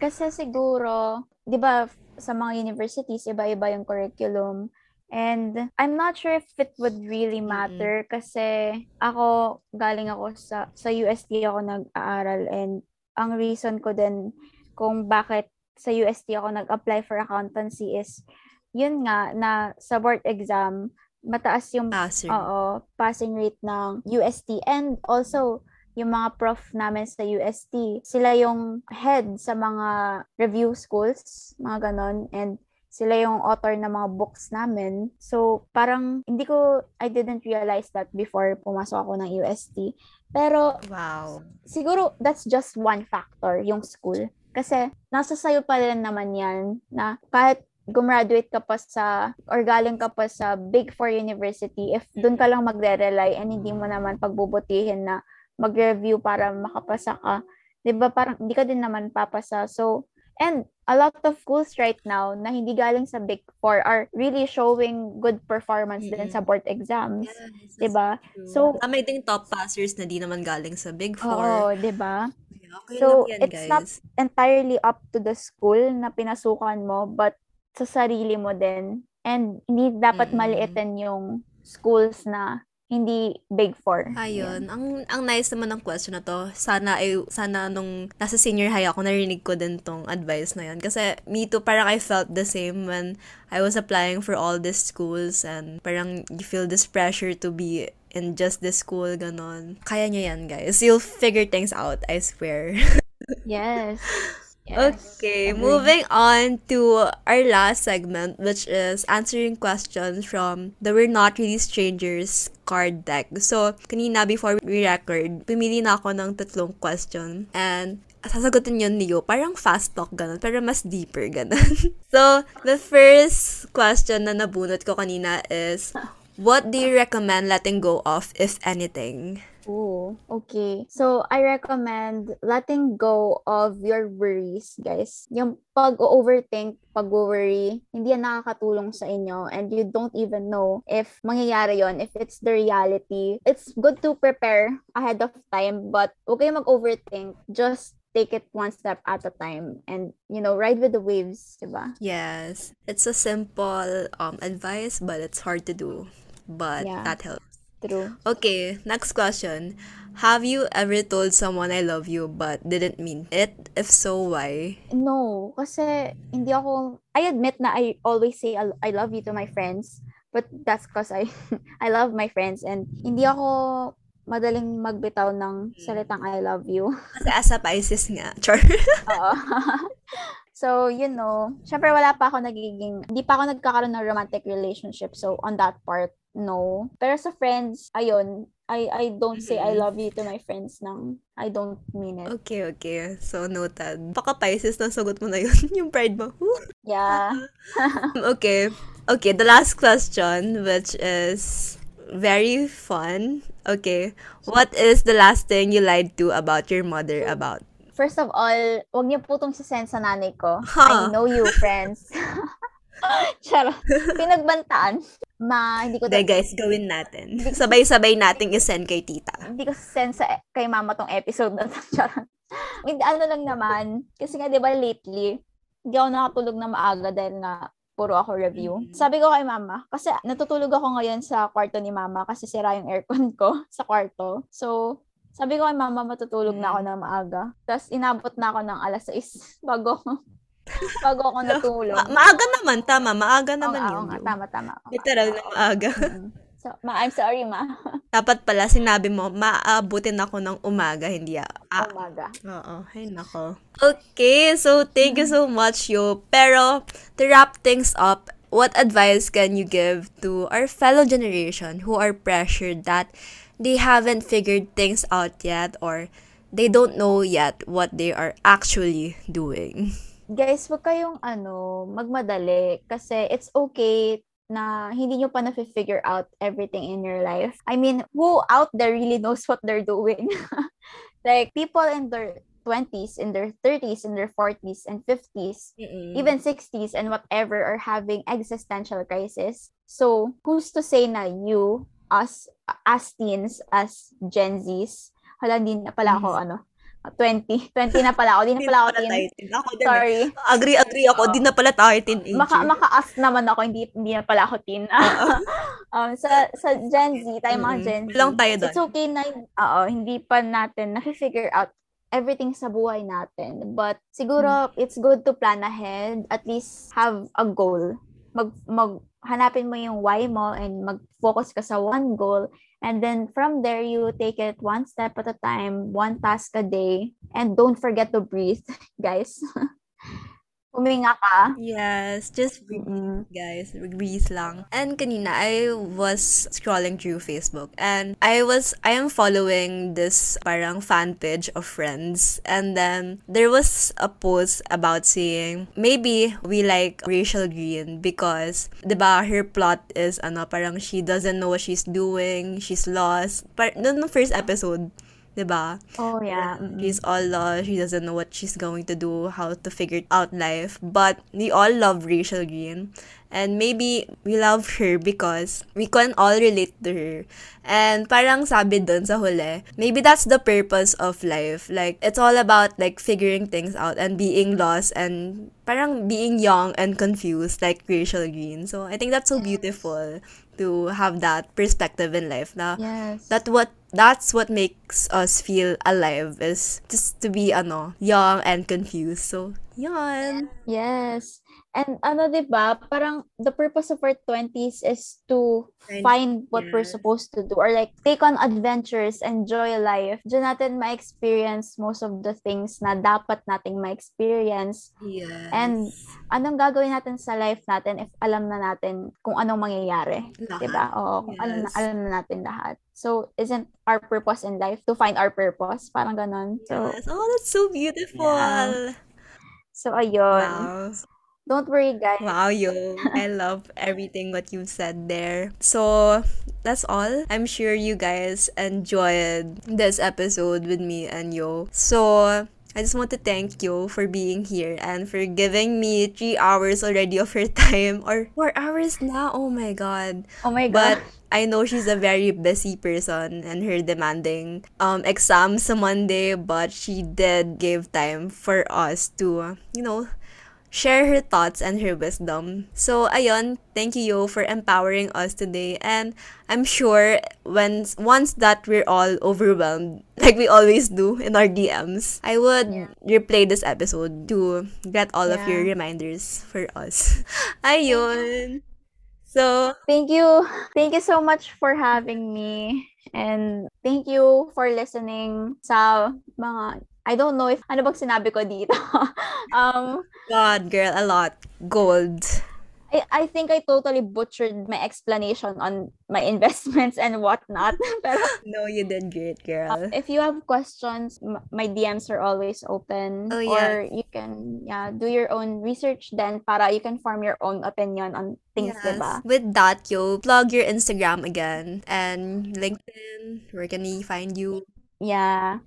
[SPEAKER 3] Kasi siguro, di ba, sa mga universities, iba-iba yung curriculum. And I'm not sure if it would really matter mm-hmm. kasi ako galing ako sa sa UST ako nag-aaral and ang reason ko din kung bakit sa UST ako nag-apply for accountancy is yun nga na sa board exam mataas yung
[SPEAKER 1] passing.
[SPEAKER 3] Oo, passing rate ng UST and also yung mga prof namin sa UST, sila yung head sa mga review schools, mga ganon. And sila yung author ng mga books namin. So, parang hindi ko, I didn't realize that before pumasok ako ng UST. Pero,
[SPEAKER 1] wow.
[SPEAKER 3] siguro that's just one factor, yung school. Kasi, nasa sayo pa rin naman yan na kahit gumraduate ka pa sa or galing ka pa sa Big Four University, if doon ka lang magre-rely and hindi mo naman pagbubutihin na mag-review para makapasa ka, 'di ba parang hindi ka din naman papasa. So, And a lot of schools right now na hindi galing sa Big Four are really showing good performance mm-hmm. din sa board exams. Yes, diba?
[SPEAKER 1] So, ah, may ding top passers na di naman galing sa Big Four.
[SPEAKER 3] Oo, diba?
[SPEAKER 1] Okay
[SPEAKER 3] So,
[SPEAKER 1] lang yan,
[SPEAKER 3] it's not
[SPEAKER 1] guys.
[SPEAKER 3] entirely up to the school na pinasukan mo, but sa sarili mo din. And hindi dapat
[SPEAKER 1] Mm-mm.
[SPEAKER 3] maliitin yung schools na hindi big four.
[SPEAKER 1] Ayun, ang ang nice naman ng question na to. Sana ay sana nung nasa senior high ako narinig ko din tong advice na yan kasi me too parang I felt the same when I was applying for all these schools and parang you feel this pressure to be in just this school ganon. Kaya nyo yan, guys. You'll figure things out, I swear.
[SPEAKER 3] Yes. Yes.
[SPEAKER 1] Okay,
[SPEAKER 3] Agree.
[SPEAKER 1] moving on to our last segment, which is answering questions from the We're Not Really Strangers card deck. So, kanina before we record, pumili na ako ng tatlong question. And, sasagutin yun ni Yo. Parang fast talk, ganun. Pero mas deeper, ganun. so, the first question na nabunot ko kanina is, what do you recommend letting go of, if anything?
[SPEAKER 3] Ooh, okay. So, I recommend letting go of your worries, guys. Yung pag-overthink, pag-worry, hindi yan nakakatulong sa inyo and you don't even know if mangyayari yon if it's the reality. It's good to prepare ahead of time, but huwag kayong mag-overthink. Just take it one step at a time and, you know, ride with the waves, diba?
[SPEAKER 1] Yes, it's a simple um, advice, but it's hard to do. But
[SPEAKER 3] Yeah.
[SPEAKER 1] that helps.
[SPEAKER 3] True.
[SPEAKER 1] Okay, next question. Have you ever told someone I love you but didn't mean it? If so, why?
[SPEAKER 3] No, kasi hindi ako, I admit na I always say I love you to my friends, but that's because I, I love my friends and hindi ako madaling magbitaw ng salitang I love you.
[SPEAKER 1] Kasi as a Pisces nga. Char.
[SPEAKER 3] Oo. so, you know, syempre wala pa ako nagiging, hindi pa ako nagkakaroon ng romantic relationship. So, on that part, no. Pero sa friends, ayun, I, I don't say I love you to my friends nang I don't mean it.
[SPEAKER 1] Okay, okay. So, noted. Baka Pisces na sagot mo na yun. yung pride mo.
[SPEAKER 3] Yeah.
[SPEAKER 1] okay. Okay, the last question, which is very fun. Okay. What is the last thing you lied to about your mother about?
[SPEAKER 3] First of all, wag niyo po itong sisend sa nanay ko.
[SPEAKER 1] Huh.
[SPEAKER 3] I know you, friends. Charot. Pinagbantaan. Ma, hindi ko
[SPEAKER 1] Hindi, guys, gawin natin. Sabay-sabay nating isend kay tita.
[SPEAKER 3] hindi ko send sa kay mama tong episode na. Hindi, ano lang naman. Kasi nga, di ba, lately, hindi ako nakatulog na maaga dahil nga puro ako review.
[SPEAKER 1] Mhm.
[SPEAKER 3] Sabi ko kay mama, kasi natutulog ako ngayon sa kwarto ni mama kasi sira yung aircon ko sa kwarto. So, sabi ko kay mama, matutulog na ako na maaga. Tapos, inabot na ako ng alas 6 bago, bago ako natulog.
[SPEAKER 1] Ma- maaga naman, tama. Maaga
[SPEAKER 3] Oo
[SPEAKER 1] naman
[SPEAKER 3] nga,
[SPEAKER 1] yun.
[SPEAKER 3] oo nga, tama, tama. Oo.
[SPEAKER 1] Literal na maaga.
[SPEAKER 3] So, ma, I'm sorry, ma.
[SPEAKER 1] Dapat pala sinabi mo, maaabutin ako ng umaga, hindi ah. ah.
[SPEAKER 3] Umaga.
[SPEAKER 1] Oo, ay nako. Okay, so thank you so much, yo. Pero, to wrap things up, what advice can you give to our fellow generation who are pressured that they haven't figured things out yet or they don't know yet what they are actually doing?
[SPEAKER 3] Guys, wag kayong ano, magmadali kasi it's okay na hindi nyo pa na-figure out everything in your life. I mean, who out there really knows what they're doing? like, people in their 20s, in their 30s, in their 40s, and 50s, even 60s, and whatever are having existential crisis. So, who's to say na you, us, as teens, as Gen Zs, hala, hindi na pala ako, ano, 20, 20 na pala ako, di na pala ako teen.
[SPEAKER 1] Ako din.
[SPEAKER 3] Sorry.
[SPEAKER 1] Agree, agree ako. Di na pala tayo teenager.
[SPEAKER 3] Maka, maka-ask naman ako, hindi, hindi na pala ako teen. um, sa, sa Gen Z, tayo mga
[SPEAKER 1] Mm-mm.
[SPEAKER 3] Gen Z,
[SPEAKER 1] Lang tayo doon.
[SPEAKER 3] it's okay na, oo, hindi pa natin na-figure out everything sa buhay natin. But siguro, it's good to plan ahead, at least have a goal. Mag, mag, hanapin mo yung why mo and mag-focus ka sa one goal. And then from there, you take it one step at a time, one task a day. And don't forget to breathe, guys. Huminga ka.
[SPEAKER 1] Yes, just breathe,
[SPEAKER 3] Mm-mm.
[SPEAKER 1] guys. Breathe lang. And kanina, I was scrolling through Facebook and I was, I am following this parang fan page of friends. And then, there was a post about saying, maybe we like Rachel Green because, di ba, her plot is, ano, parang she doesn't know what she's doing, she's lost. Par- no, no first episode, di ba?
[SPEAKER 3] Oh, yeah.
[SPEAKER 1] Yeah, She's all lost. She doesn't know what she's going to do, how to figure out life. But we all love Rachel Green. And maybe we love her because we can all relate to her. And parang sabi dun sa huli, maybe that's the purpose of life. Like, it's all about like figuring things out and being lost and parang being young and confused like Rachel Green. So, I think that's so beautiful to have that perspective in life na
[SPEAKER 3] Yes.
[SPEAKER 1] that what that's what makes us feel alive is just to be ano young and confused so yan
[SPEAKER 3] Yes. And ano, di ba, parang the purpose of our 20s is to
[SPEAKER 1] Find-
[SPEAKER 3] what we're
[SPEAKER 1] yeah.
[SPEAKER 3] supposed to do or like take on adventures, enjoy life. Diyan natin ma-experience most of the things na dapat nating ma-experience.
[SPEAKER 1] yes
[SPEAKER 3] And anong gagawin natin sa life natin if alam na natin kung anong mangyayari. Di ba? Oo, kung alam, na,
[SPEAKER 1] Yes.
[SPEAKER 3] alam na natin lahat. So, isn't our purpose in life to find our purpose? Parang ganon. So,
[SPEAKER 1] yes. oh that's so beautiful
[SPEAKER 3] Yeah. so ayun.
[SPEAKER 1] wow
[SPEAKER 3] Don't worry, guys.
[SPEAKER 1] wow yo i love everything what you said there so that's all i'm sure you guys enjoyed this episode with me and yo so I just want to thank you for being here and for giving me three hours already of her time or four hours now. Oh my god.
[SPEAKER 3] Oh my god.
[SPEAKER 1] But I know she's a very busy person and her demanding um exams sa Monday, but she did give time for us to, you know, share her thoughts and her wisdom. So ayun, thank you Yo for empowering us today and I'm sure when once that we're all overwhelmed like we always do in our DMs, I would
[SPEAKER 3] Yeah.
[SPEAKER 1] replay this episode to get all of your reminders for us. Ayun. So,
[SPEAKER 3] Thank you. Thank you so much for having me. And thank you for listening sa mga I don't know if ano bang sinabi ko dito. um
[SPEAKER 1] God, girl, a lot. Gold.
[SPEAKER 3] I, I think I totally butchered my explanation on my investments and whatnot. Pero
[SPEAKER 1] No, you did great, girl.
[SPEAKER 3] if you have questions, m- my DMs are always open.
[SPEAKER 1] Oh,
[SPEAKER 3] Or you can yeah, do your own research then para you can form your own opinion on things,
[SPEAKER 1] Yes.
[SPEAKER 3] diba?
[SPEAKER 1] With that, yo, plug your Instagram again and LinkedIn. Where can we find you?
[SPEAKER 3] Yeah.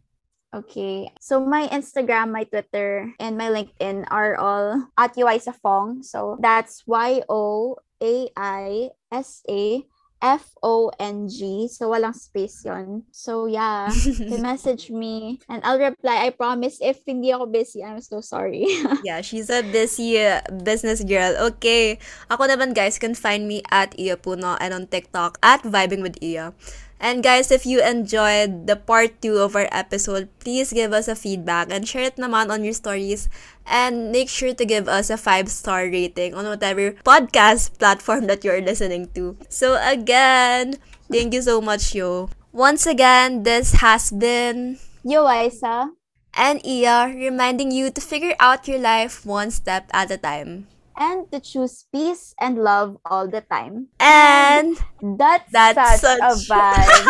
[SPEAKER 3] Okay. So my Instagram, my Twitter, and my LinkedIn are all at Yuaisa Fong. So that's Y O A I S A F O N G. So walang space yon. So yeah, you message me and I'll reply. I promise. If hindi ako busy, I'm so sorry.
[SPEAKER 1] yeah, she's a busy uh, business girl. Okay. Ako naman, guys, can find me at Iya Puno and on TikTok at Vibing with Iya. And guys, if you enjoyed the part 2 of our episode, please give us a feedback and share it naman on your stories. And make sure to give us a 5-star rating on whatever podcast platform that you're listening to. So again, thank you so much, yo. Once again, this has been
[SPEAKER 3] Yuaisa.
[SPEAKER 1] and Iya reminding you to figure out your life one step at a time.
[SPEAKER 3] And to choose peace and love all the time.
[SPEAKER 1] And
[SPEAKER 3] That's,
[SPEAKER 1] That's
[SPEAKER 3] such, a
[SPEAKER 1] such-
[SPEAKER 3] vibe.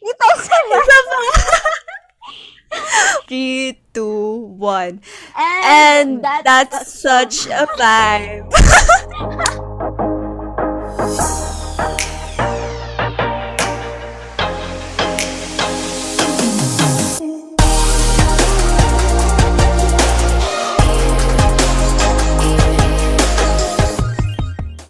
[SPEAKER 3] Ito
[SPEAKER 1] three, two, one.
[SPEAKER 3] And,
[SPEAKER 1] And that's such a vibe.